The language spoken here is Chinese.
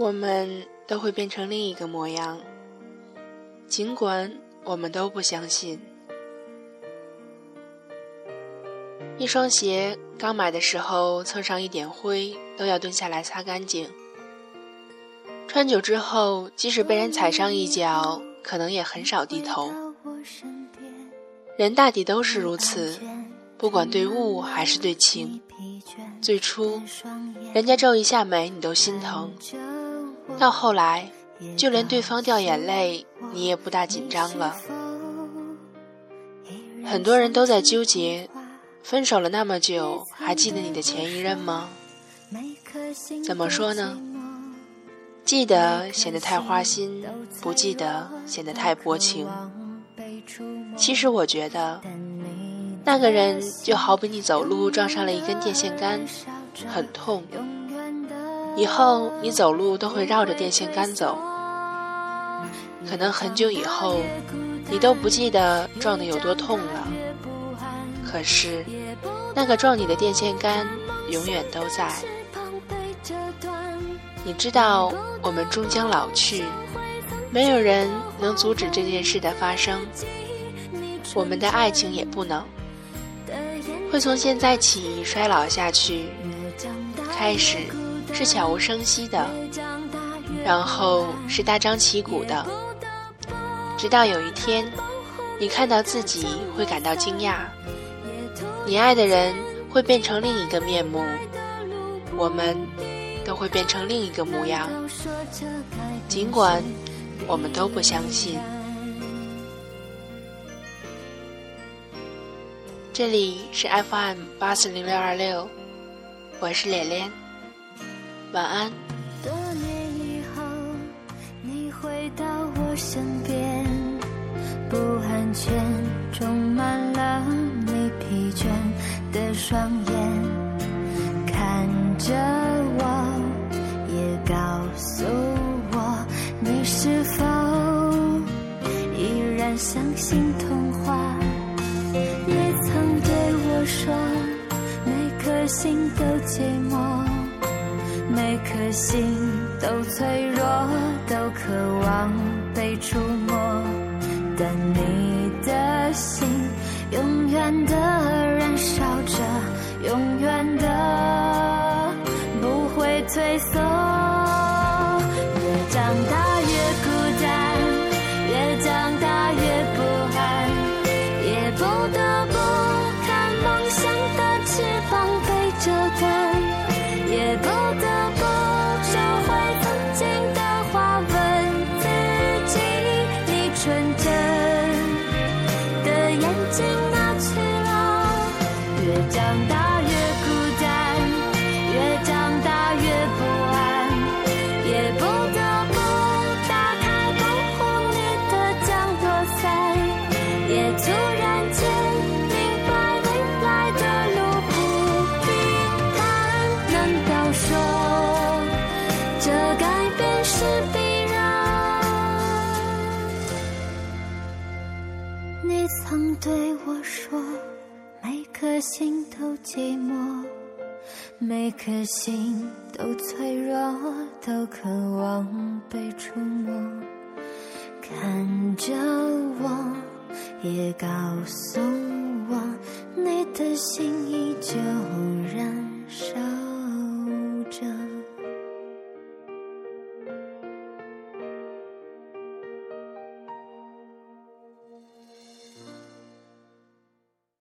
我们都会变成另一个模样，尽管我们都不相信。一双鞋刚买的时候蹭上一点灰，都要蹲下来擦干净。穿久之后，即使被人踩上一脚，可能也很少低头。人大抵都是如此，不管对物还是对情。最初，人家皱一下眉，你都心疼。到后来，就连对方掉眼泪，你也不大紧张了。很多人都在纠结，分手了那么久，还记得你的前一任吗？怎么说呢？记得显得太花心，不记得显得太薄情。其实我觉得，那个人就好比你走路撞上了一根电线杆，很痛。以后你走路都会绕着电线杆走，可能很久以后你都不记得撞的有多痛了。可是那个撞你的电线杆永远都在。你知道我们终将老去，没有人能阻止这件事的发生，我们的爱情也不能，会从现在起衰老下去，开始。是悄无声息的，然后是大张旗鼓的，直到有一天，你看到自己会感到惊讶，你爱的人会变成另一个面目，我们都会变成另一个模样，尽管我们都不相信。这里是 FM 八四零六二六，我是脸脸。晚安。多年以后你回到我身边不安全充满了你疲倦的双眼看着我也告诉我你是否依然相信童话？你曾对我说每颗心都寂寞。每颗心都脆弱，都渴望被触摸，但你的心永远的燃烧着，永远的不会退缩。越长大你曾对我说，每颗心都寂寞，每颗心都脆弱，都渴望被触摸。看着我，也告诉我，你的心依旧。